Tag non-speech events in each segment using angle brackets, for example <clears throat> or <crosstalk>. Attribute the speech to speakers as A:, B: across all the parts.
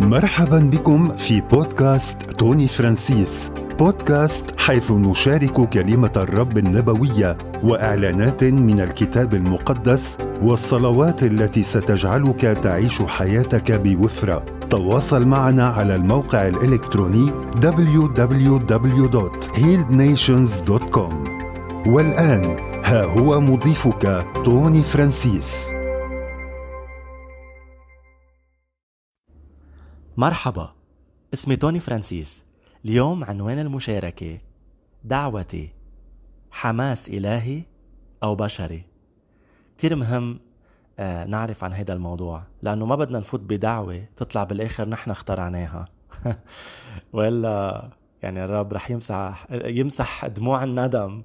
A: مرحبا بكم في بودكاست توني فرانسيس بودكاست حيث نشارك كلمة الرب النبوية وإعلانات من الكتاب المقدس والصلوات التي ستجعلك تعيش حياتك بوفرة. تواصل معنا على الموقع الإلكتروني www.healednations.com والآن ها هو مضيفك توني فرانسيس.
B: مرحبا اسمي توني فرانسيس. اليوم عنوان المشاركة دعوتي. حماس إلهي أو بشري. كتير مهم آه نعرف عن هذا الموضوع لأنه ما بدنا نفوت بدعوة تطلع بالآخر نحن اخترعناها. <laughs> ولا يعني الرب رح يمسح يمسح دموع الندم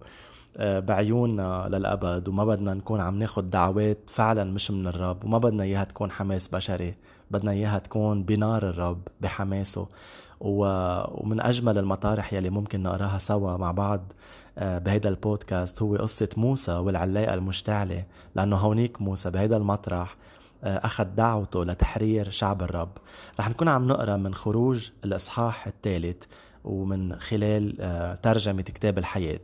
B: آه، بعيوننا للأبد وما بدنا نكون عم ناخد دعوات فعلا مش من الرب وما بدنا إياها تكون حماس بشري. بدنا إياها تكون بنار الرب بحماسه. ومن أجمل المطارح يلي ممكن نقراها سوا مع بعض آه، بهيدا البودكاست هو قصة موسى والعلاقة المشتعلة لأنه هونيك موسى بهيدا المطرح آه، أخذ دعوته لتحرير شعب الرب. رح نكون عم نقرأ من خروج الإصحاح الثالث ومن خلال ترجمة كتاب الحياة.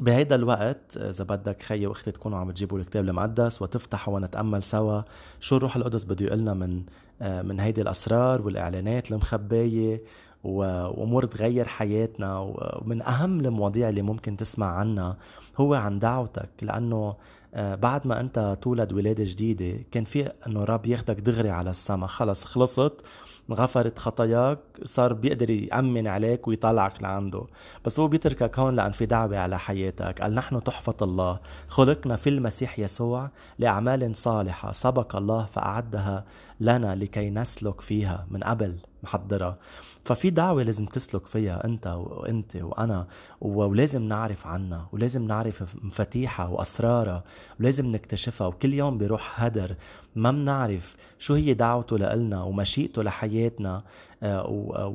B: بهيدا الوقت إذا بدك خيي وأختي تكونوا عم تجيبوا الكتاب المقدس وتفتحوا ونتأمل سوا شو الروح القدس بده يقول من آه، من هيدي الأسرار والإعلانات المخبية وأمور تغير حياتنا ومن أهم المواضيع اللي ممكن تسمع عنها هو عن دعوتك. لأنه آه، بعد ما أنت تولد ولادة جديدة كان في إنه الرب ياخدك دغري على السما. خلص خلصت غفرت خطاياك صار بيقدر يأمن عليك ويطلعك لعنده. بس هو بيتركك هون لأن في دعوة على حياتك. قال نحن تحفة الله. خلقنا في المسيح يسوع لأعمال صالحة سبق الله فأعدها لنا لكي نسلك فيها من قبل. محضرة. ففي دعوة لازم تسلك فيها أنت وأنت وأنا ولازم نعرف عنها ولازم نعرف مفاتيحها وأسرارها ولازم نكتشفها. وكل يوم بيروح هدر ما بنعرف شو هي دعوته لإلنا ومشيئته لحياتنا آه،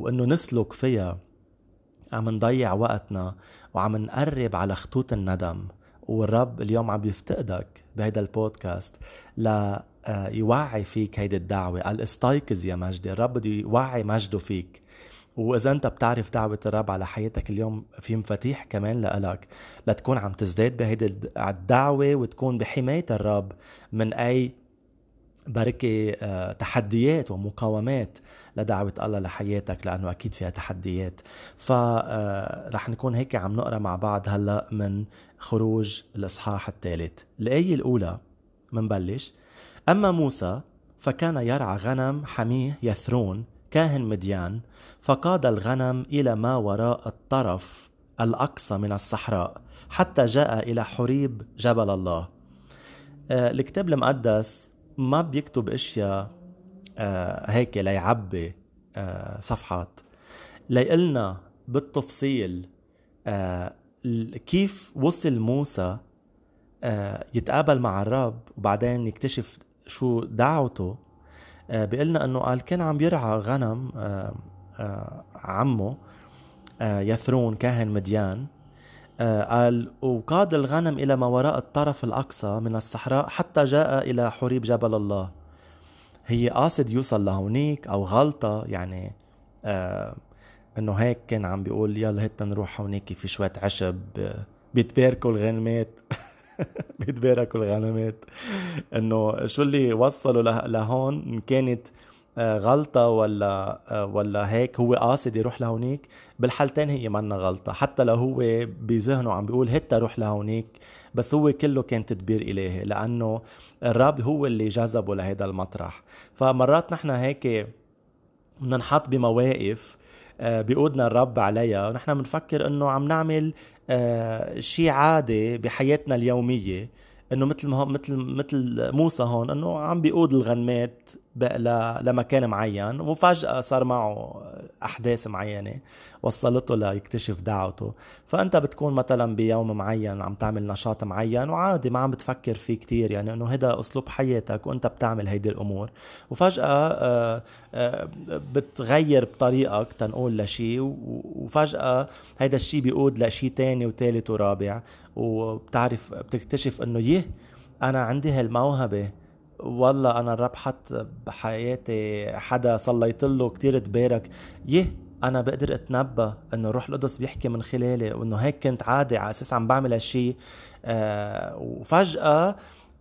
B: وإنه نسلك فيها. عم نضيع وقتنا وعم نقرب على خطوط الندم. والرب اليوم عم يفتقدك بهيدا البودكاست. ل يوعي فيك هيدي الدعوة. قال استيقظ يا مجدي الرب بده يوعي مجده فيك. وإذا أنت بتعرف دعوة الرب على حياتك اليوم في مفاتيح كمان لإلك لتكون عم تزداد بهيدي الدعوة وتكون بحماية الرب من أي بركة آه، تحديات ومقاومات لدعوة الله لحياتك لأنه أكيد فيها تحديات. فرح آه، نكون هيك عم نقرأ مع بعض هلأ من خروج الإصحاح الثالث. الآية الأولى منبلش. أما موسى فكان يرعى غنم حميه يثرون كاهن مديان فقاد الغنم إلى ما وراء الطرف الأقصى من الصحراء حتى جاء إلى حريب جبل الله. آه، الكتاب المقدس ما بيكتب أشياء آه، هيك ليعبي آه، صفحات. ليقلنا بالتفصيل كيف وصل موسى يتقابل مع الرب وبعدين يكتشف شو دعوته. آه، بيقلنا إنه قال كان عم يرعى غنم آه، آه، عمه يثرون كاهن مديان. قال وقاد الغنم إلى ما وراء الطرف الأقصى من الصحراء حتى جاء إلى حريب جبل الله. هي قاصد يوصل لهونيك أو غلطة يعني إنه هيك كان عم بيقول يلا هات نروح هونيك في شوية عشب بيتباركوا الغنمات. <laughs> <laughs> بيتباركوا الغنمات. إنه شو اللي وصلوا لهون؟ إن كانت آه، غلطة ولا آه، ولا هيك هو قاصد يروح لهونيك. بالحالتين هي منا غلطة. حتى لو هو بذهنه عم بيقول هتا روح لهونيك بس هو كله كان تدبير إلهي لأنه الرب هو اللي جذبه لهذا المطرح. فمرات نحن هيك بننحط بمواقف بيقودنا الرب عليها. ونحن بنفكر إنه عم نعمل آه، شيء عادي بحياتنا اليومية إنه مثل ما مثل مثل موسى هون إنه عم بيقود الغنمات لمكان معين وفجأة صار معه أحداث معينة وصلته ليكتشف دعوته. فأنت بتكون مثلا بيوم معين عم تعمل نشاط معين وعادي ما عم بتفكر فيه كتير يعني أنه هذا أسلوب حياتك وأنت بتعمل هيدي الأمور. وفجأة آه، آه، بتغير بطريقك تنقول لشيء وفجأة هيدا الشيء بيقود لشيء تاني وثالث ورابع. وبتعرف بتكتشف أنه يه أنا عندي هالموهبة والله أنا الرب حط بحياتي حدا صليت له كتير تبارك. يه أنا بقدر أتنبأ إنه الروح القدس بيحكي من خلالي وإنه هيك كنت عادي على أساس عم بعمل هالشيء آه وفجأة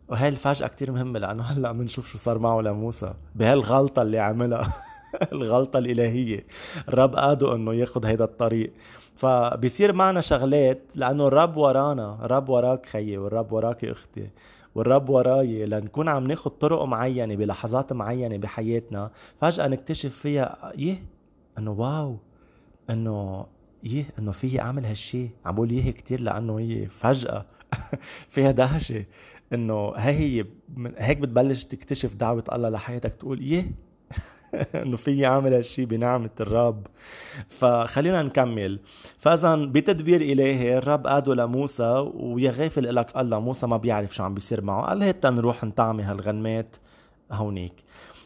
B: وهي الفاجأة كتير مهمة لأنه <laughs> هلأ بنشوف شو صار معه لموسى. بهالغلطة اللي عملها <laughs> الغلطة الإلهية الرب قاده إنه ياخد هيدا الطريق. فبيصير معنا شغلات لأنه الرب ورانا الرب وراك خيي والرب وراك أختي. والرب وراي لنكون عم ناخد طرق معينة بلحظات معينة بحياتنا فجأة نكتشف فيها يه إنه واو إنه يه إنه فيي أعمل هالشي. عم بقول يه كتير لأنه هي فجأة <laughs> فيها دهشة. إنه هي هي هيك بتبلش تكتشف دعوة الله لحياتك تقول يه <laughs> انه فيي أعمل هالشي بنعمة الرب. فخلينا نكمل. فاذا بتدبير إلهي الرب قاده لموسى ويا غافل لك الله موسى ما بيعرف شو عم بيصير معه. قال هات نروح نطعمي هالغنمات هونيك.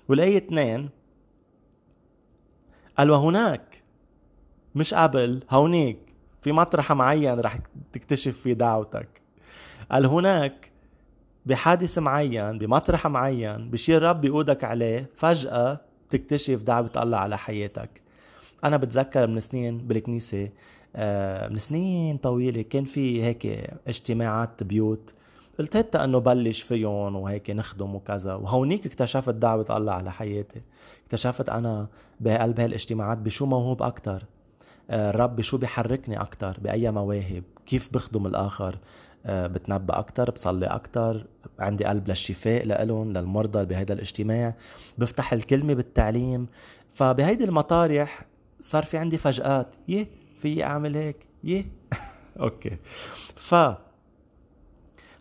B: والآية اثنين. قال وهناك مش قبل هونيك. في مطرح معين رح تكتشف فيه دعوتك. قال هناك. بحادث معين بمطرح معين بشي الرب بيقودك عليه فجأة تكتشف دعوة الله على حياتك. أنا بتذكر من سنين بالكنيسة آه، من سنين طويلة كان في هيك اجتماعات بيوت. قلت هتا إنه بلش فيهم وهيك نخدم وكذا. وهونيك اكتشفت دعوة الله على حياتي. اكتشفت أنا بقلب هالاجتماعات بشو موهوب أكتر. آه، الرب بشو بيحركني أكتر بأي مواهب. كيف بخدم الآخر. بتنبأ أكتر بصلي أكتر عندي قلب للشفاء لإلهم للمرضى بهيدا الاجتماع. بفتح الكلمة بالتعليم. فبهيدي المطارح صار في عندي فجآت. يه في أعمل هيك؟ يه <laughs> أوكي. ف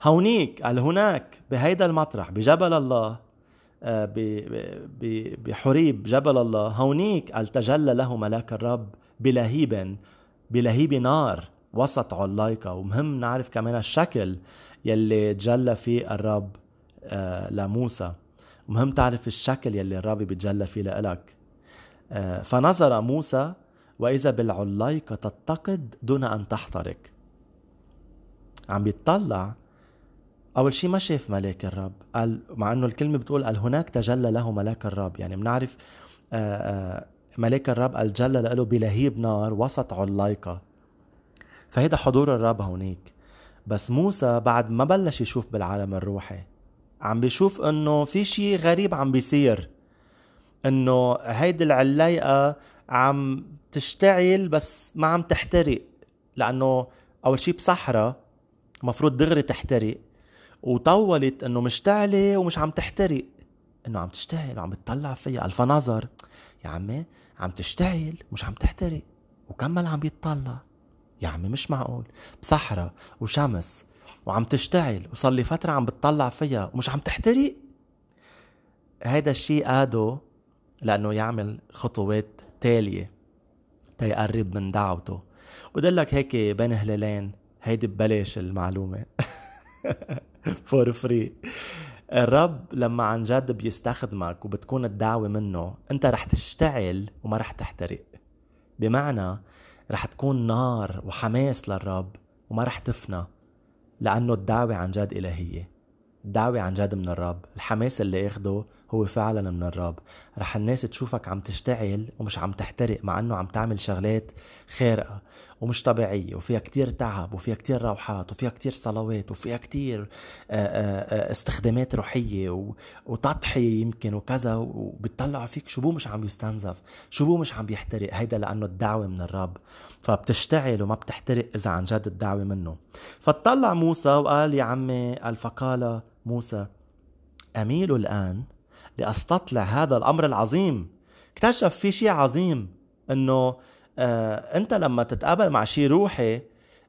B: هونيك قال هناك بهيدا المطرح بجبل الله آه، بحريب جبل الله هونيك قال تجلى له ملاك الرب بلهيب بلهيب نار. وسط علايقة ومهم نعرف كمان الشكل يلي تجلى فيه الرب آه، لموسى. مهم تعرف الشكل يلي الرب بيتجلى فيه لإلك. آه، فنظر موسى وإذا بالعلايقة تتقد دون أن تحترق. عم بيطلع. أول شيء ما شاف ملاك الرب. قال مع أنه الكلمة بتقول قال هناك تجلى له ملاك الرب. يعني بنعرف آه، ملاك الرب قال جلى له بلهيب نار وسط علايقة فهيدا حضور الرب هونيك. بس موسى بعد ما بلش يشوف بالعالم الروحي عم بيشوف إنه في شيء غريب عم بيصير. إنه هيدي العلايقة عم تشتعل بس ما عم تحترق لأنه أول شيء بصحراء مفروض دغري تحترق وطولت إنه مشتعلة ومش عم تحترق. إنه عم تشتعل وعم بتطلع فيها الفا نظر. يا عمي عم تشتعل مش عم تحترق وكمل عم بيطلع يا عمي مش معقول. بصحراء وشمس وعم تشتعل وصار لي فترة عم بتطلع فيها ومش عم تحترق؟ هيدا الشيء قاده لأنه يعمل خطوات تالية تيقرب من دعوته. بدلك هيك بين هلالين هيدي ببلاش المعلومة. <laughs> For free الرب لما عن جد بيستخدمك وبتكون الدعوة منه أنت رح تشتعل وما رح تحترق. بمعنى رح تكون نار وحماس للرب وما رح تفنى لأنه الدعوة عن جد إلهية. الدعوة عن جد من الرب. الحماس اللي أخده هو فعلا من الرب. رح الناس تشوفك عم تشتعل ومش عم تحترق مع إنه عم تعمل شغلات خارقة. ومش طبيعية وفيها كتير تعب وفيها كتير روحات وفيها كتير صلوات وفيها كتير استخدامات روحية وتضحية يمكن وكذا وبتطلع فيك شو بو مش عم يستنزف شو بو مش عم بيحترق هيدا لأنه الدعوة من الرب. فبتشتعل وما بتحترق إذا عن جد الدعوة منه. فطلع موسى وقال يا عمي قال فقال موسى أميل الآن لأستطلع هذا الأمر العظيم. اكتشف في شيء عظيم إنه آه انت لما تتقابل مع شيء روحي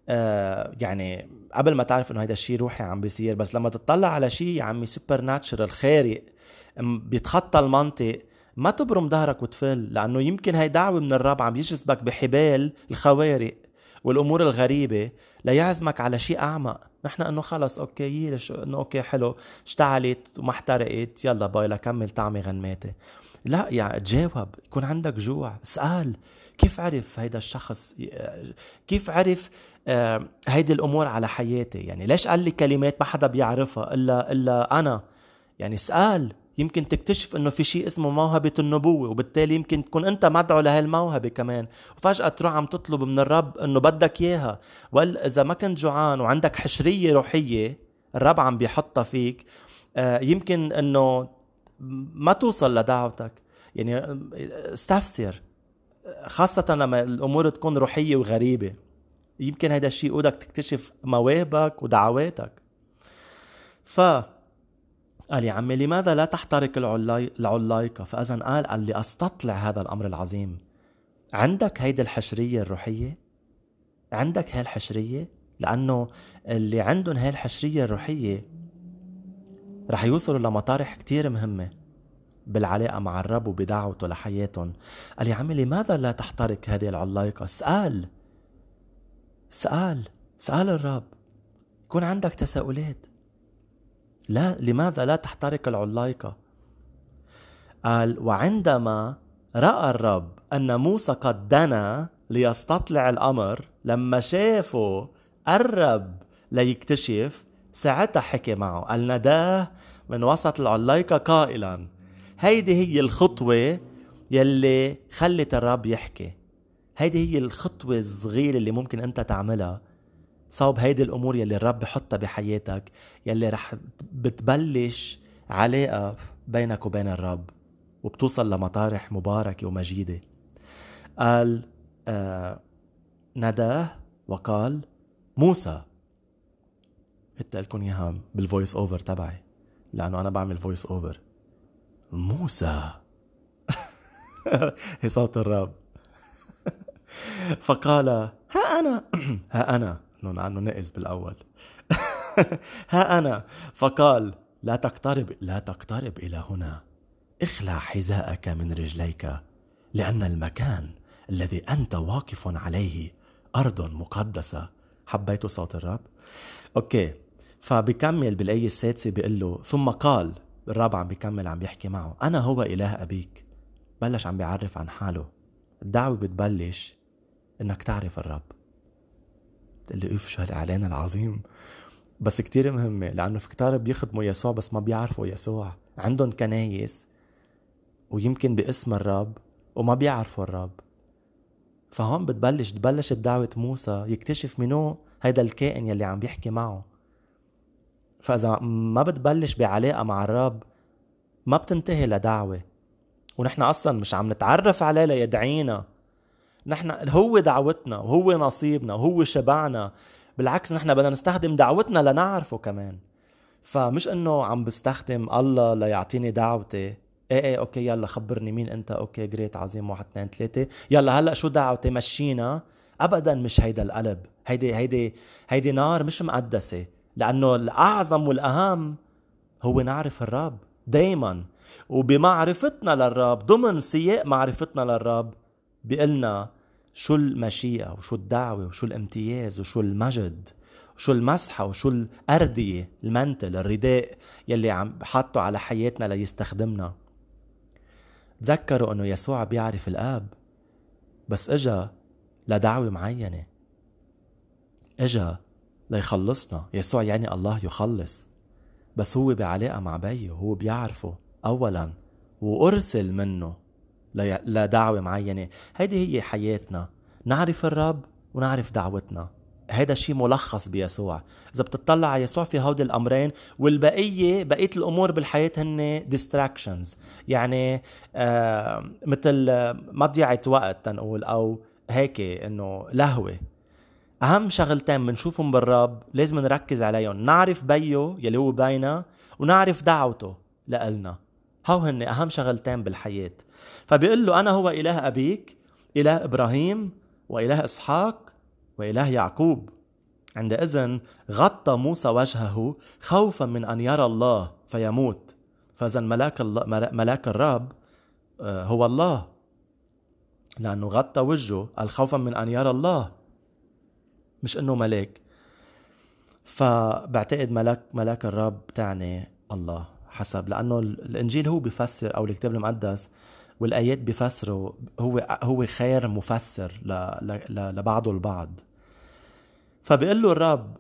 B: آه يعني قبل ما تعرف انه هذا الشيء روحي عم بيصير بس لما تطلع على شيء يا عمي supernatural خارق بيتخطى المنطق ما تبرم ظهرك وتفل لأنه يمكن هي دعوة من الرب عم يجذبك بحبال الخوارق والأمور الغريبة ليعزمك على شيء أعمق. نحن إنه خلص أوكي يلش إنه أوكي حلو اشتعلت وما احترقت يلا باي لكمل طعمي غنماتي. لا يعني تجاوب يكون عندك جوع اسأل. كيف عرف هيدا الشخص كيف عرف آه، هيدي الأمور على حياتي؟ يعني ليش قال لي كلمات ما حدا بيعرفها إلا إلا أنا؟ يعني اسأل يمكن تكتشف إنه في شيء اسمه موهبة النبوة وبالتالي يمكن تكون أنت مدعو لهالموهبة كمان. وفجأة تروح عم تطلب من الرب إنه بدك إياها. ولا إذا ما كنت جوعان وعندك حشرية روحية الرب عم بيحطها فيك آه، يمكن إنه ما توصل لدعوتك. يعني آه، استفسر. خاصة لما الأمور تكون روحية وغريبة. يمكن هذا الشيء يقودك تكتشف مواهبك ودعواتك. ف قال يا عمي لماذا لا تحترق العلايقة؟ فإذا قال قال لي أستطلع هذا الأمر العظيم. عندك هيدي الحشرية الروحية؟ عندك هاي الحشرية؟ لأنه اللي عندهم هاي الحشرية الروحية رح يوصلوا لمطارح كتير مهمة. بالعلاقة مع الرب وبدعوته لحياتهم. قال يا عمي لماذا لا تحترق هذه العلايقة اسأل. اسأل. اسأل الرب. يكون عندك تساؤلات. لا لماذا لا تحترق العلايقة قال وعندما رأى الرب أن موسى قد دنا ليستطلع الأمر لما شافه قرب ليكتشف ساعتها حكي معه. قال نداه من وسط العلايقة قائلا. هيدي هي الخطوة يلي خلت الرب يحكي. هيدي هي الخطوة الصغيرة اللي ممكن أنت تعملها. صوب هيدي الأمور يلي الرب بحطها بحياتك يلي رح بتبلش علاقه بينك وبين الرب وبتوصل لمطارح مباركة ومجيدة. قال آه نداه وقال موسى. قلت لكم اياها بال voice over تبعي لأنه أنا بعمل voice over موسى. <laughs> هي صوت الرب فقال ها أنا <clears throat> ها أنا. لأنه نقز بالأول. <laughs> ها أنا. فقال لا تقترب لا تقترب إلى هنا. اخلع حذاءك من رجليك لأن المكان الذي أنت واقف عليه أرض مقدسة. حبيتوا صوت الرب أوكي. فبكمل بالايه السادسه بيقول له ثم قال الرب عم بيكمل عم بيحكي معه. أنا هو إله أبيك. بلش عم بيعرف عن حاله. الدعوة بتبلش إنك تعرف الرب. تقول اوف شو هالاعلان العظيم. بس كتير مهمة لأنه في كتار بيخدموا يسوع بس ما بيعرفوا يسوع. عندهم كنايس ويمكن باسم الرب وما بيعرفوا الرب. فهون بتبلش تبلش دعوة موسى يكتشف منو هيدا الكائن يلي عم بيحكي معه. فإذا ما بتبلش بعلاقة مع الرب ما بتنتهي لدعوة. ونحن أصلا مش عم نتعرف عليه ليدعينا. نحن هو دعوتنا وهو نصيبنا وهو شبعنا. بالعكس نحن بدنا نستخدم دعوتنا لنعرفه كمان. فمش إنه عم بستخدم الله ليعطيني دعوتي. إيه إيه أوكي يلا خبرني مين أنت. أوكي great عظيم واحد اثنين ثلاثة. يلا هلأ شو دعوتي؟ مشينا. ابدا مش هيدا القلب. هيدي هيدي هيدي نار مش مقدسة. لأنه الأعظم والأهم هو نعرف الرب دايما. وبمعرفتنا للرب ضمن سياق معرفتنا للرب بيقلنا شو المشيئة وشو الدعوة وشو الامتياز وشو المجد وشو المسحة وشو الأردية المنتل الرداء يلي عم حاطه على حياتنا ليستخدمنا. تذكروا إنه يسوع بيعرف الآب بس إجا لدعوة معينة. إجا ليخلصنا يسوع يعني الله يخلص. بس هو بعلاقة مع بيه هو بيعرفه أولا وأرسل منه لدعوة معينة. هيدي هي حياتنا. نعرف الرب ونعرف دعوتنا. هيدا الشيء ملخص بيسوع. إذا بتطلع على يسوع في هودي الأمرين والبقية بقية الأمور بالحياة هن distractions. يعني آه مثل مضيعة وقت تنقول أو هيك إنه لهوة. أهم شغلتين بنشوفهم بالرب لازم نركز عليهم نعرف بيه يلي هو بينا ونعرف دعوته لإلنا. هو هن أهم شغلتين بالحياة. فبيقول له أنا هو إله أبيك إله إبراهيم وإله إسحاق وإله يعقوب. عندئذ غطى موسى وجهه خوفا من أن يرى الله فيموت. فاذا ملاك الله ملاك الرب آه، هو الله. لأنه غطى وجهه الخوفا من أن يرى الله. مش إنه ملاك. فبعتقد ملاك ملاك الرب تعني الله حسب لأنه الإنجيل هو بيفسر أو الكتاب المقدس والآيات بيفسروا هو هو خير مفسر لبعضه البعض. فبيقول له الرب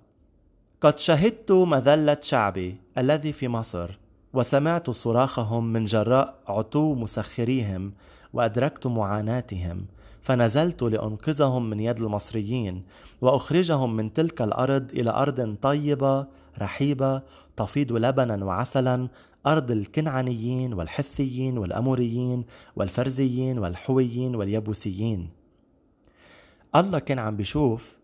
B: قد شهدت مذلة شعبي الذي في مصر وسمعت صراخهم من جراء عتو مسخريهم وأدركت معاناتهم فنزلت لأنقذهم من يد المصريين وأخرجهم من تلك الأرض إلى أرض طيبة رحيبة تفيض لبنا وعسلا أرض الكنعانيين والحثيين والأموريين والفرزيين والحويين واليبوسيين الله كان عم بيشوف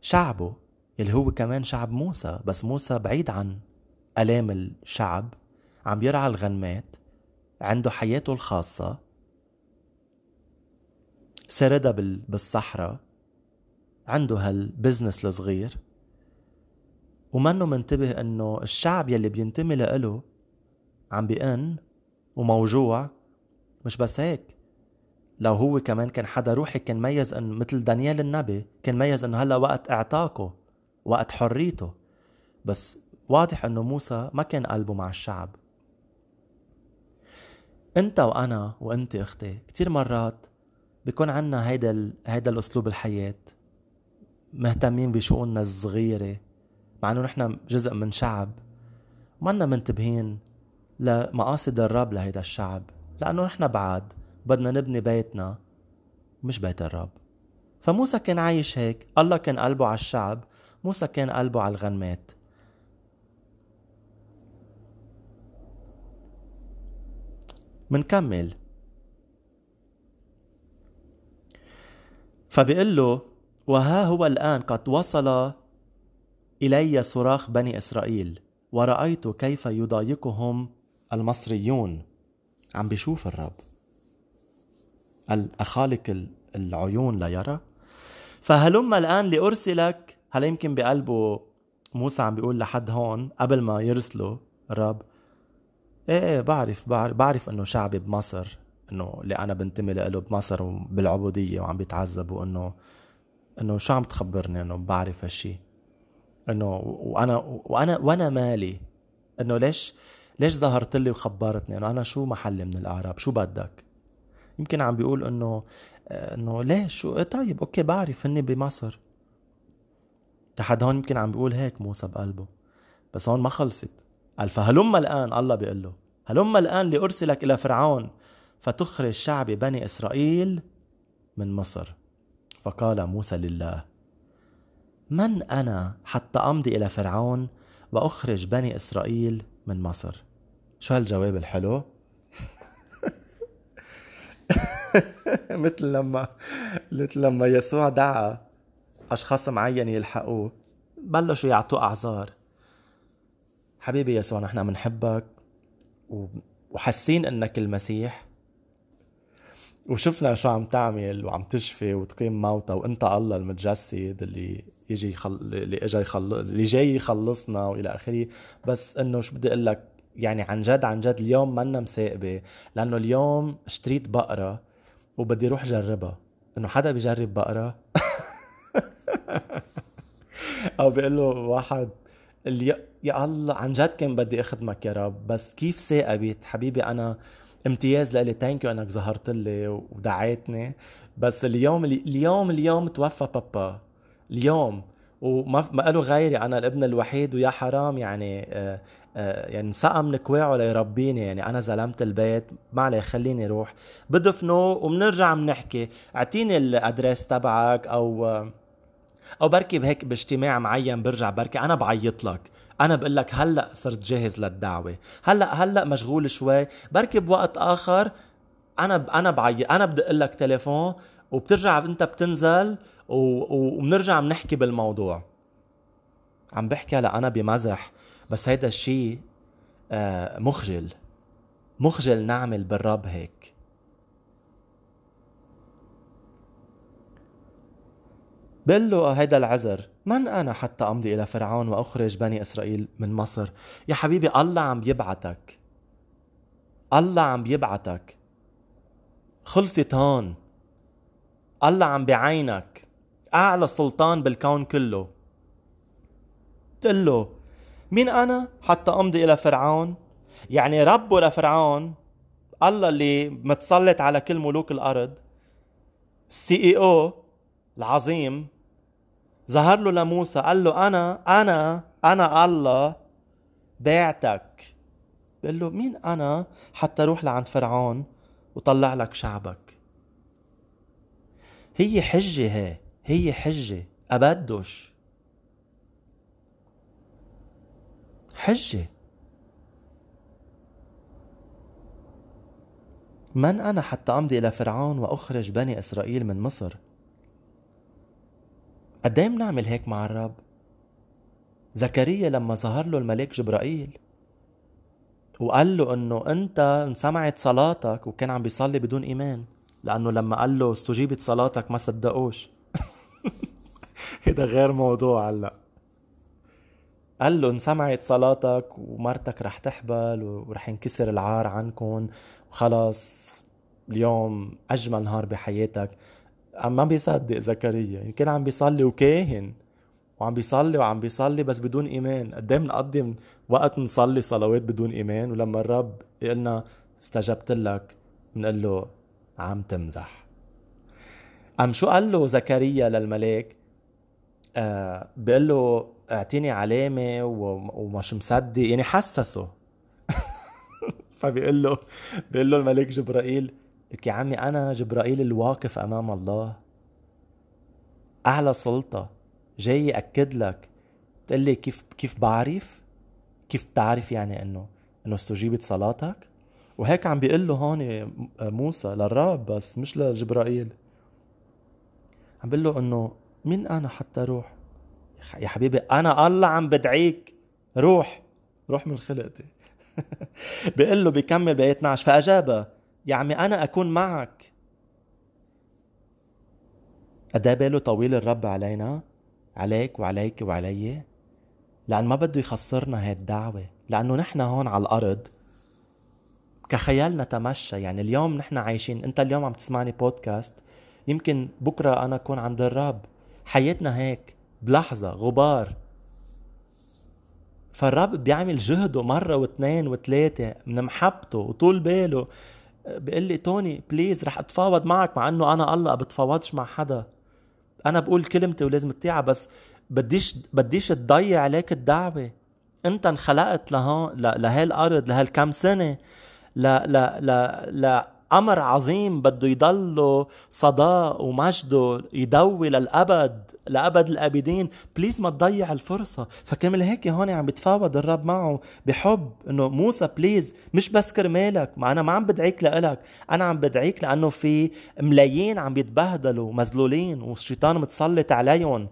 B: شعبه اللي هو كمان شعب موسى بس موسى بعيد عن ألام الشعب عم يرعى الغنمات عنده حياته الخاصة. سردها بالصحراء. عنده هالبزنس الصغير ومنه منتبه إنه الشعب يلي بينتمي له عم بيئن وموجوع. مش بس هيك لو هو كمان كان حدا روحي كان ميز انه مثل دانيال النبي كان ميز إنه هلأ وقت اعتاقه وقت حريته. بس واضح إنه موسى ما كان قلبه مع الشعب. أنت وأنا وأنت أختي كتير مرات بيكون عنا هيدا. هيدا الأسلوب الحياة مهتمين بشؤوننا الصغيرة مع إنه نحن جزء من شعب منا منتبهين لمقاصد الرب لهيدا الشعب لأنه نحن بعاد بدنا نبني بيتنا مش بيت الرب فموسى كان عايش هيك الله كان قلبه على الشعب موسى كان قلبه على الغنمات منكمل فبيقول له وها هو الآن قد وصل إلي صراخ بني إسرائيل ورأيت كيف يضايقهم المصريون. عم بيشوف الرب. الأخالق العيون لا يرى. فهلم الآن لأرسلك؟ هلا يمكن بقلبه موسى عم بيقول لحد هون قبل ما يرسله الرب؟ إيه إيه بعرف بعرف, بعرف إنه شعبي بمصر. إنه اللي أنا بنتمي له بمصر وبالعبوديه وعم بيتعذب وانه إنه شو عم تخبرني إنه بعرف هالشي؟ إنه وأنا وأنا وأنا مالي. إنه ليش ليش ظهرت لي وخبرتني إنه أنا شو محلي من الأعراب؟ شو بدك؟ يمكن عم بيقول إنه إنه ليش؟ طيب أوكي بعرف هني بمصر. لحد هون يمكن عم بيقول هيك موسى بقلبه. بس هون ما خلصت. قال فهلم الآن؟ الله بيقول له. هلم الآن لأرسلك إلى فرعون. فتخرج شعب بني إسرائيل من مصر. فقال موسى لله من أنا حتى أمضي إلى فرعون وأخرج بني إسرائيل من مصر؟ شو هالجواب الحلو؟ <laughs> مثل لما مثل لما يسوع دعا أشخاص معين يلحقوه. بلشوا يعطوه أعذار. حبيبي يسوع نحن بنحبك وحاسين إنك المسيح. وشفنا شو عم تعمل وعم تشفي وتقيم موتى وانت الله المتجسد اللي يجي يخل... اللي اجى يخل... اللي جاي يخلصنا وإلى آخره. بس إنه شو بدي أقول لك يعني عن جد عن جد اليوم منا مساقبه لأنه اليوم اشتريت بقرة وبدي أروح جربها. إنه حدا بيجرب بقرة؟ <laughs> أو بيقول له واحد يا الله عن جد كان بدي أخدمك يا رب بس كيف ثاقبت حبيبي أنا امتياز لإلي thank you انك ظهرت لي ودعيتني. بس اليوم اليوم اليوم توفى بابا. اليوم. وما ما له غيري أنا الابن الوحيد ويا حرام يعني آه آه يعني شقي من كواعه ليربيني يعني أنا زلمة البيت ما عليه خليني روح. بدفنه وبنرجع بنحكي أعطيني الأدريس تبعك أو آه أو بركي بهيك باجتماع معين برجع بركي أنا بعيط لك. أنا بقول لك هلأ صرت جاهز للدعوة. هلأ هلأ مشغول شوي. بركي بوقت آخر. أنا أنا بعيط أنا أقول لك تليفون وبترجع أنت بتنزل وبنرجع بنحكي بالموضوع. عم بحكي هلأ أنا بمزح بس هيدا الشيء آه، مخجل. مخجل نعمل بالرب هيك. بقول له هيدا العذر. من أنا حتى أمضي إلى فرعون وأخرج بني إسرائيل من مصر؟ يا حبيبي الله عم يبعتك. الله عم بيبعتك خلصت هون. الله عم بعينك. أعلى سلطان بالكون كله. تقول له مين أنا حتى أمضي إلى فرعون؟ يعني ربه لفرعون الله اللي متسلط على كل ملوك الأرض السي اي أو العظيم ظهر له لموسى قال له أنا أنا أنا الله بعتك. بيقول له مين أنا؟ حتى أروح لعند فرعون وطلع لك شعبك. هي حجة هي هي حجة أبدش. حجة. من أنا حتى أمضي إلى فرعون وأخرج بني إسرائيل من مصر؟ قد إيه بنعمل هيك مع الرب؟ زكريا لما ظهر له الملك جبرائيل وقال له إنه أنت انسمعت صلاتك وكان عم بيصلي بدون إيمان لأنه لما قال له استجيبت صلاتك ما صدقوش. <laughs> هذا غير موضوع هلأ. قال له انسمعت صلاتك ومرتك رح تحبل ورح ينكسر العار عنكم وخلص اليوم أجمل نهار بحياتك. ما بيصدق زكريا. يمكن عم بيصلي وكاهن. وعم بيصلي وعم بيصلي بس بدون إيمان. قد إيه بنقضي وقت نصلي صلوات بدون إيمان؟ ولما الرب يقلنا استجبت لك بنقول له عم تمزح. ام شو قال له زكريا للملاك؟ آه بيقول له أعطيني علامة ومش مصدق. يعني حسسه. <laughs> فبيقول له بيقول له الملك جبرائيل لك يا عمي أنا جبرائيل الواقف أمام الله. أعلى سلطة جاي يأكد لك. تقول لي كيف كيف بعرف؟ كيف بتعرف يعني إنه إنه استجيبت صلاتك؟ وهيك عم بيقول له هون موسى للرب بس مش لجبرائيل. عم بيقول له إنه مين أنا حتى روح؟ يا حبيبي أنا الله عم بدعيك. روح روح من خلقتي. <laughs> بيقول له بيكمل ب 12 فاجاب يا عمي أنا أكون معك. قد باله طويل الرب علينا عليك وعليك وعلي لأن ما بده يخسرنا هاي الدعوة لأنه نحن هون على الأرض كخيال نتمشى. يعني اليوم نحن عايشين أنت اليوم عم تسمعني بودكاست يمكن بكرة أنا أكون عند الرب. حياتنا هيك بلحظة غبار. فالرب بيعمل جهده مرة واثنين وثلاثة من محبته وطول باله. بيقول لي توني بليز رح أتفاوض معك مع إنه أنا الله بتفاوضش مع حدا. أنا بقول كلمتي ولازم تطيعها بس بديش بديش تضيع عليك الدعوة. أنت انخلقت لهون لهي الأرض لهالكم سنة لا لا لا لا أمر عظيم بده يضله صداه ومجده يدوي للابد لأبد الأبدين. please ما تضيع الفرصة. فكرمال هيك هون عم بتفاوض الرب معه بحب إنه موسى please مش بس كرمالك ما أنا ما عم بدعيك لإلك. أنا عم بدعيك لأنه في ملايين عم يتبهدلوا مذلولين والشيطان متسلط عليهم.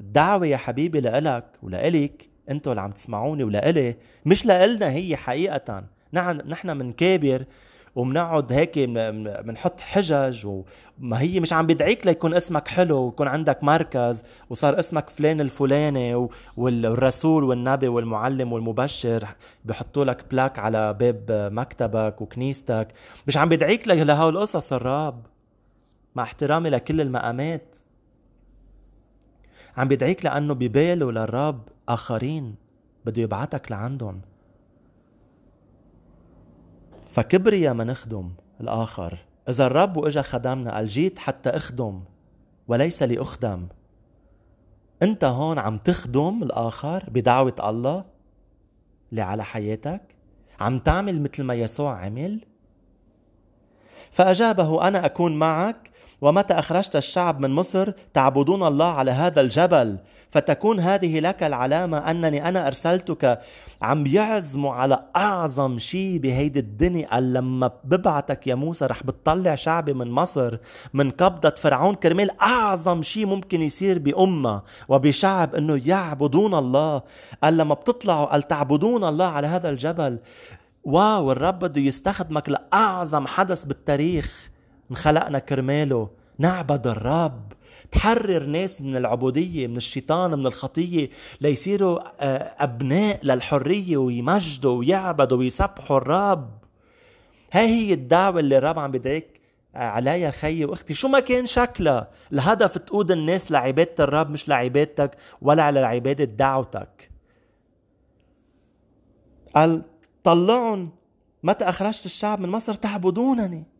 B: الدعوه يا حبيبي لإلك ولإلك أنتوا اللي عم تسمعوني ولإلي مش لإلنا هي حقيقة. نحن نحن منكابر وبنقعد هيك بنحط حجج وما هي مش عم بدعيك ليكون اسمك حلو ويكون عندك مركز وصار اسمك فلان الفلاني والرسول والنبي والمعلم والمبشر بحطوا لك بلاك على باب مكتبك وكنيستك. مش عم بدعيك لهول القصص الراب. مع احترامي لكل المقامات. عم بدعيك لأنه بباله للرب آخرين بده يبعتك لعندهم. فكبريا ما نخدم الآخر. إذا الرب وإجا خدمنا قال جيت حتى أخدم وليس لأخدم. أنت هون عم تخدم الآخر بدعوة الله اللي على حياتك؟ عم تعمل مثل ما يسوع عمل؟ فأجابه أنا أكون معك ومتى أخرجت الشعب من مصر تعبدون الله على هذا الجبل؟ فتكون هذه لك العلامة أنني أنا أرسلتك عم يعزموا على أعظم شيء بهيدي الدنيا. قال لما ببعتك يا موسى رح بتطلع شعبي من مصر من قبضة فرعون كرمال أعظم شيء ممكن يصير بأمة وبشعب أنه يعبدون الله. قال لما بتطلعوا قال تعبدون الله على هذا الجبل. واو الرب بده يستخدمك لأعظم حدث بالتاريخ. انخلقنا كرماله. نعبد الرب. تحرر ناس من العبودية من الشيطان من الخطية ليصيروا آه، أبناء للحرية ويمجدوا ويعبدوا ويسبحوا الرب. هاي هي الدعوة اللي الرب عم بدعيك عليا خيي وأختي. شو ما كان شكلها. الهدف تقود الناس لعبادة الرب مش لعبادتك ولا على عبادة دعوتك. قال طلعهم متى أخرجت الشعب من مصر؟ تعبدونني.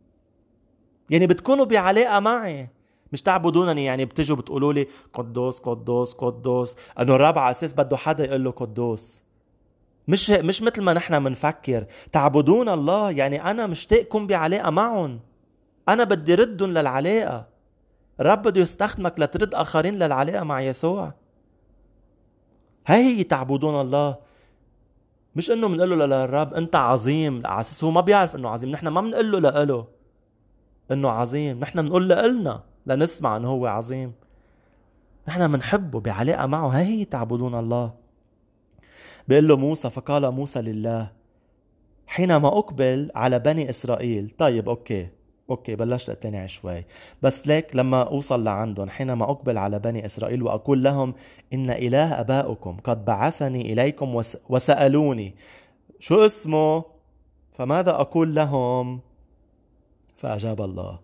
B: يعني بتكونوا بعلاقة معي. مش تعبدونني يعني بتجوا بتقولوا لي قدوس قدوس قدوس. إنه الرب على أساس بده حدا يقول له قدوس. مش مش مثل ما نحن منفكر. تعبدون الله يعني أنا مشتاق بعلاقة معهم. أنا بدي ردهم للعلاقة. الرب بده يستخدمك لترد آخرين للعلاقة مع يسوع. هاي هي تعبدون الله. مش إنه بنقول له للرب أنت عظيم. على أساس هو ما بيعرف إنه عظيم. نحن ما بنقول له لإله. إنه عظيم. نحن بنقول لإلنا لنسمع إنه هو عظيم. نحن بنحبه بعلاقة معه. هاي هي تعبدون الله. بيقول له موسى فقال موسى لله حينما أقبل على بني إسرائيل. طيب okay. okay بلشت أقتنع شوي. بس ليك لما أوصل لعندهم حينما أقبل على بني إسرائيل وأقول لهم إن إله ابائكم قد بعثني إليكم وسألوني شو اسمه؟ فماذا أقول لهم؟ فأجاب الله.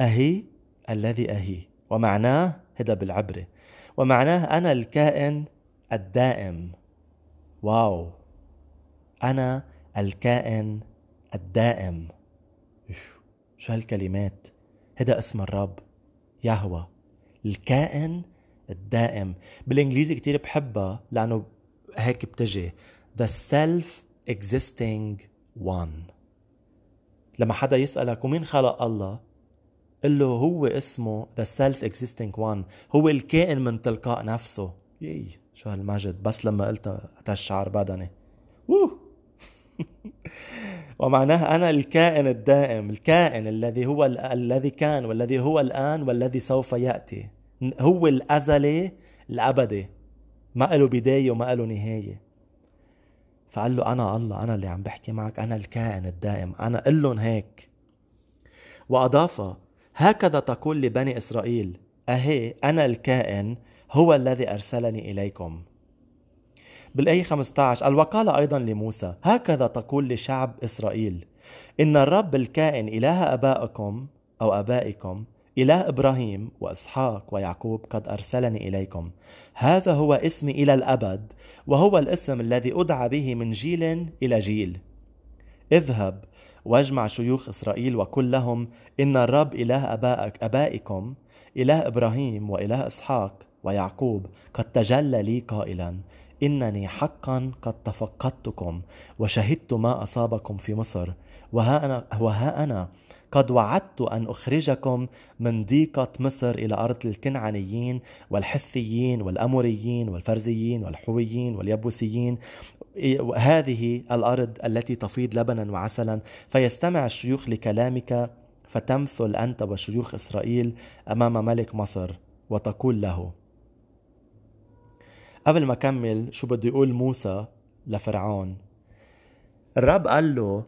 B: أهي الذي أهي ومعناه هذا بالعبري ومعناه أنا الكائن الدائم. واو. أنا الكائن الدائم. شو هالكلمات؟ هذا اسم الرب. يهوى. الكائن الدائم. بالإنجليزي كتير بحبها لأنه هيك بتجي. The self existing one. لما حدا يسألك ومين خلق الله؟ قل له هو اسمه the self existing one. هو الكائن من تلقاء نفسه. يي شو هالمجد بس لما قلتها الشعر بدني. ووه! <laughs> ومعناها أنا الكائن الدائم الكائن الذي هو الذي كان والذي هو الآن والذي سوف يأتي. هو الأزلي الأبدي. ما له بداية وما له نهاية. فقال له أنا الله أنا اللي عم بحكي معك أنا الكائن الدائم أنا قل لهم هيك. وأضاف هكذا تقول لبني إسرائيل أهي أنا الكائن هو الذي أرسلني إليكم. بالآية 15 قال وقال أيضا لموسى هكذا تقول لشعب إسرائيل إن الرب الكائن إله أبائكم أو أبائكم إله إبراهيم وإسحاق ويعقوب قد أرسلني إليكم. هذا هو اسمي إلى الأبد وهو الاسم الذي أدعى به من جيل إلى جيل. اذهب واجمع شيوخ إسرائيل وقل لهم إن الرب إله أبائك أبائكم إله إبراهيم وإله إسحاق ويعقوب قد تجلى لي قائلا. إنني حقا قد تفقدتكم وشهدت ما أصابكم في مصر وها أنا, وها أنا قد وعدت أن أخرجكم من ضيقة مصر إلى أرض الكنعانيين والحثيين والأموريين والفرزيين والحويين واليبوسيين هذه الأرض التي تفيض لبنا وعسلا. فيستمع الشيوخ لكلامك فتمثل أنت وشيوخ إسرائيل أمام ملك مصر وتقول له قبل ما أكمل شو بده يقول موسى لفرعون؟ الرب قال له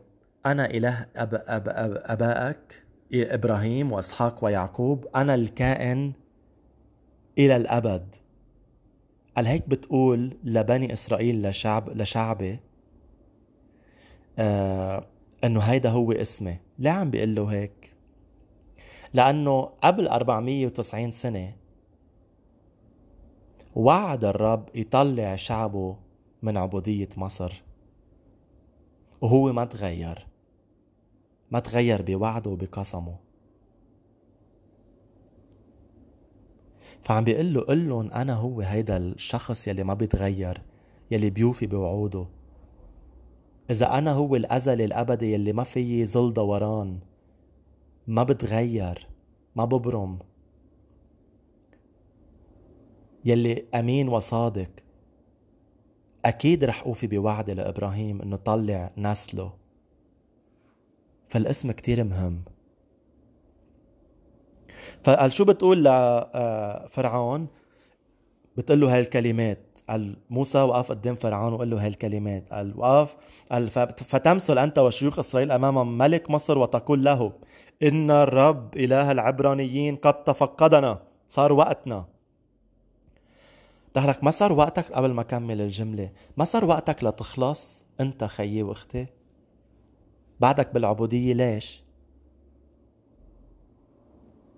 B: أنا إله أب أب أب أبائك إبراهيم وإسحاق ويعقوب. أنا الكائن إلى الأبد. قال هيك بتقول لبني إسرائيل لشعب لشعبي؟ آه إنه هيدا هو اسمي. ليه عم بيقول له هيك؟ لأنه قبل 490 سنة وعد الرب يطلع شعبه من عبودية مصر وهو ما تغير. ما تغير بوعده وبقسمه فعم بيقول له قل لهم أنا هو هيدا الشخص يلي ما بيتغير يلي بيوفي بوعوده. إذا أنا هو الازلي الأبدي يلي ما فيي ظل دوران ما بتغير ما ببرم. يلي أمين وصادق أكيد رح أوفي بوعدي لإبراهيم إنه طلع نسله. فالاسم كتير مهم. فقال شو بتقول لفرعون آه، بتقول له هالكلمات. قال موسى وقف قدام فرعون وقال له هالكلمات. قال وقف. قال فتمثل أنت وشيوخ إسرائيل أمام ملك مصر وتقول له إن الرب إله العبرانيين قد تفقدنا. صار وقتنا. دهرك ما صار وقتك قبل ما كمل الجملة؟ ما صار وقتك لتخلص أنت خيي وأختي؟ بعدك بالعبودية ليش؟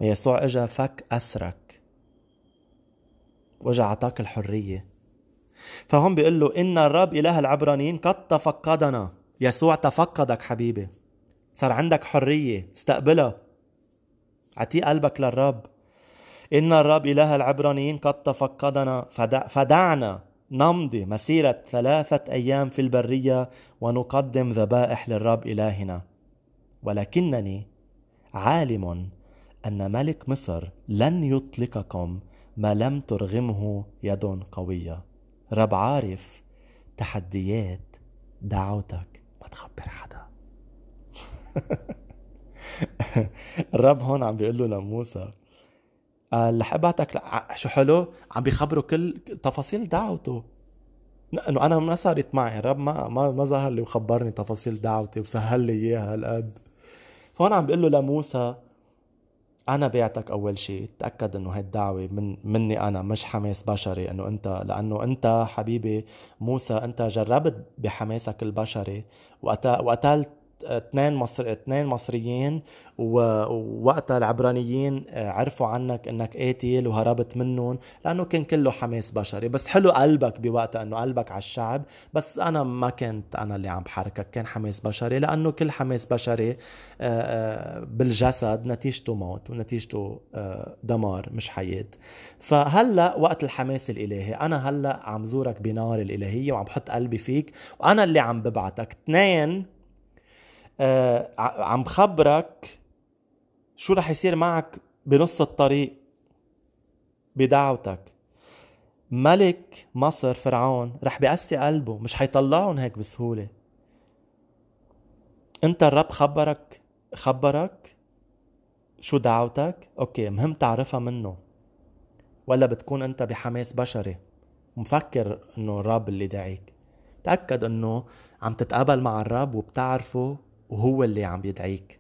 B: يسوع إجا فك أسرك. وإجا عطاك الحرية. فهم بيقول له إن الرب إله العبرانيين قد تفقدنا. يسوع تفقدك حبيبي. صار عندك حرية. استقبلها عطي قلبك للرب. إن الرب إله العبرانيين قد تفقدنا. فدع فدعنا. نمضي مسيرة ثلاثة أيام في البرية ونقدم ذبائح للرب إلهنا. ولكنني عالم أن ملك مصر لن يطلقكم ما لم ترغمه يد قوية. رب عارف تحديات دعوتك. ما تخبر حدا. <laughs> الرب هون عم بيقول له لموسى قال رح ابعتك شو حلو؟ عم بيخبروا كل تفاصيل دعوته. إنه أنا ما صارت معي الرب ما ما ما ظهر لي وخبرني تفاصيل دعوتي وسهل لي إياها هالقد. فهون عم بيقول له لموسى أنا بعتك أول شيء تأكد إنه هاي الدعوه من مني أنا مش حماس بشري. إنه أنت لأنه أنت حبيبي موسى أنت جربت بحماسك البشري وقتلت اثنين مصر اثنين مصريين ووقتها العبرانيين آه، عرفوا عنك إنك قاتل وهربت منهم لأنه كان كله حماس بشري. بس حلو قلبك بوقتها إنه قلبك على الشعب. بس أنا ما كنت أنا اللي عم بحركك كان حماس بشري لأنه كل حماس بشري آه، آه، بالجسد نتيجته موت ونتيجته دمار مش حياة. فهلأ وقت الحماس الإلهي أنا هلأ عم زورك بنار الإلهية وعم بحط قلبي فيك وأنا اللي عم ببعتك. اثنين عم خبرك شو رح يصير معك بنص الطريق بدعوتك. ملك مصر فرعون رح بيقسي قلبه مش حيطلعهم هيك بسهولة. انت الرب خبرك خبرك شو دعوتك؟ أوكي مهم تعرفها منه. ولا بتكون انت بحماس بشري. مفكر إنه الرب اللي دعيك. تأكد إنه عم تتقابل مع الرب وبتعرفه وهو اللي عم يدعيك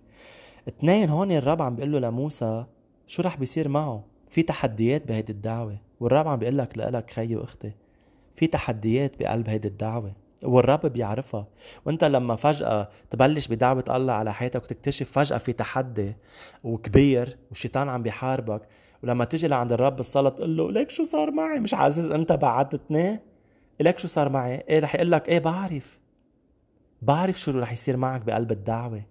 B: اثنين هون الرب عم بيقول له لموسى شو رح بيصير معه؟ في تحديات بهيدي الدعوة. والرب عم بيقول لك لك خيي وأختي في تحديات بقلب هيدي الدعوة. والرب بيعرفها. وأنت لما فجأة تبلش بدعوة الله على حياتك وتكتشف فجأة في تحدي وكبير والشيطان عم بيحاربك ولما تجي لعند الرب بالصلاة تقول له ليك شو صار معي؟ مش عزيز أنت بعدتني ليك شو صار معي؟ إيه رح يقول لك إيه بعرف. بعرف شو رح يصير معك بقلب الدعوة.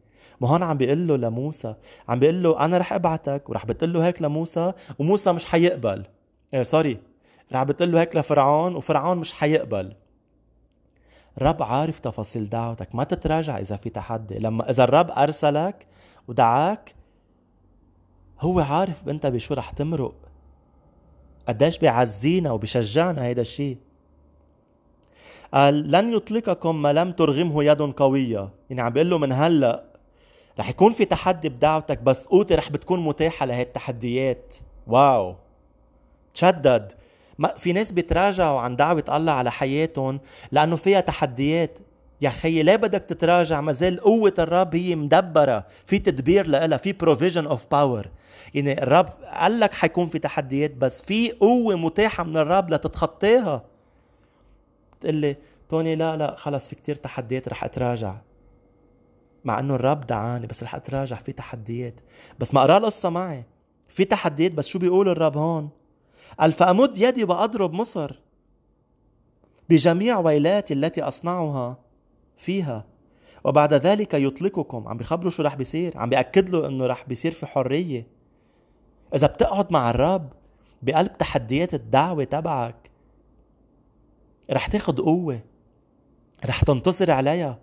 B: ما هون عم بيقول له لموسى. عم بيقول له أنا رح أبعتك ورح بتقول له هيك لموسى وموسى مش حيقبل. إيه سوري. رح بتقول له هيك لفرعون وفرعون مش حيقبل. الرب عارف تفاصيل دعوتك. ما تتراجع إذا في تحدي. لما إذا الرب أرسلك ودعاك هو عارف أنت بشو رح تمرق. قديش بيعزينا وبيشجعنا هيدا الشيء قال لن يطلقكم ما لم ترغمه يد قوية. يعني عم بيقول له من هلأ رح يكون في تحدي بدعوتك بس قوتي رح بتكون متاحة لهي التحديات واو. تشدد. ما في ناس بيتراجعوا عن دعوة الله على حياتهم لأنه فيها تحديات. يا خيي ليه بدك تتراجع؟ ما زال قوة الرب هي مدبرة. في تدبير لها في provision of power. يعني الرب قال لك حيكون في تحديات بس في قوة متاحة من الرب لتتخطاها. بتقول لي توني لا لا خلص في كتير تحديات رح أتراجع. مع إنه الرب دعاني بس رح أتراجع في تحديات. بس ما أقرأ القصة معي. في تحديات بس شو بيقول الرب هون؟ قال فأمد يدي وأضرب مصر بجميع ويلاتي التي أصنعها فيها وبعد ذلك يطلقكم. عم بيخبروا شو رح بيصير. عم بيأكد له إنه رح بيصير في حرية. إذا بتقعد مع الرب بقلب تحديات الدعوة تبعك رح تاخد قوة. رح تنتصر عليها.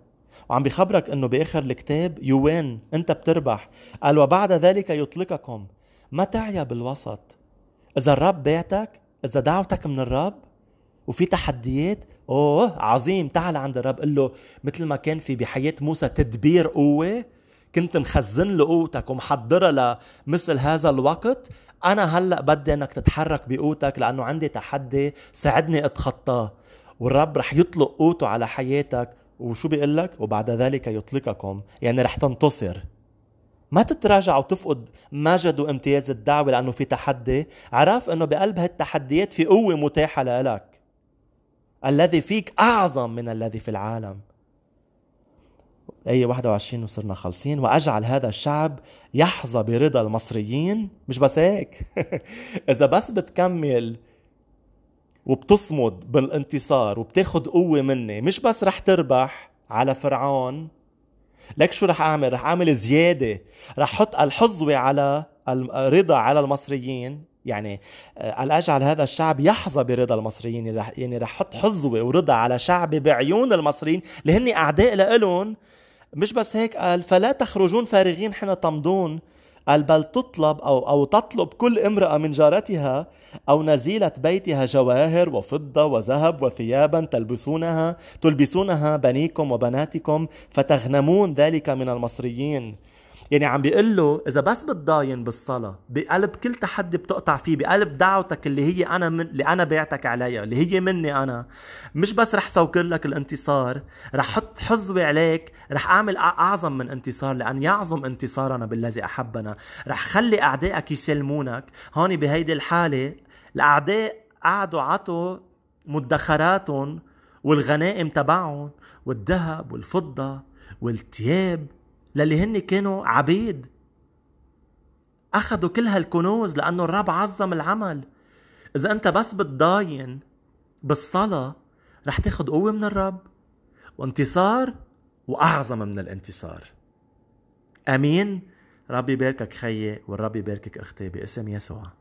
B: وعم بخبرك إنه بآخر الكتاب يوين أنت بتربح. قال وبعد ذلك يطلقكم. ما تعيا بالوسط. إذا الرب بعتك إذا دعوتك من الرب وفي تحديات أوه عظيم تعال عند الرب. قل له مثل ما كان في بحياة موسى تدبير قوة كنت مخزن له قوتك ومحضرها لمثل هذا الوقت أنا هلأ بدي إنك تتحرك بقوتك لأنه عندي تحدي ساعدني أتخطاه. والرب رح يطلق قوته على حياتك. وشو بيقول لك؟ وبعد ذلك يطلقكم. يعني رح تنتصر. ما تتراجع وتفقد مجد وامتياز الدعوة لأنه في تحدي. عرف أنه بقلب هالتحديات في قوة متاحة لك الذي فيك أعظم من الذي في العالم. آية 21 وصرنا خالصين وأجعل هذا الشعب يحظى برضا المصريين. مش بس هيك؟ <laughs> إذا بس بتكمل وبتصمد بالانتصار وبتاخد قوة مني مش بس رح تربح على فرعون. لك شو رح أعمل؟ رح أعمل زيادة. رح حط الحظوة على الرضا على المصريين. يعني قال أجعل هذا الشعب يحظى برضا المصريين؟ يعني رح يعني رح أحط حظوة ورضا على شعبي بعيون المصريين. اللي هن أعداء لإلهم. مش بس هيك قال فلا تخرجون فارغين حين تمضون. قال بل تطلب أو, أو تطلب كل امرأة من جارتها أو نزيلة بيتها جواهر وفضة وذهب وثيابا تلبسونها تلبسونها بنيكم وبناتكم فتغنمون ذلك من المصريين. يعني عم بيقول له إذا بس بتضاين بالصلاة بقلب كل تحدي بتقطع فيه بقلب دعوتك اللي هي أنا من اللي أنا بعتك عليها اللي هي مني أنا. مش بس رح سوكر لك الانتصار رح حط حظوي عليك رح أعمل أعظم من انتصار لأن يعظم انتصارنا بالذي أحبنا. رح خلي أعدائك يسلمونك. هون بهيدي الحالة الأعداء قعدوا عطوا مدخراتهم والغنائم تبعهم والذهب والفضة والثياب للي هن كانوا عبيد. أخذوا كل هالكنوز لأنه الرب عظم العمل. إذا أنت بس بتضاين بالصلاة رح تاخد قوة من الرب وانتصار وأعظم من الانتصار. أمين. ربي يباركك خيي والرب يباركك أختي باسم يسوع.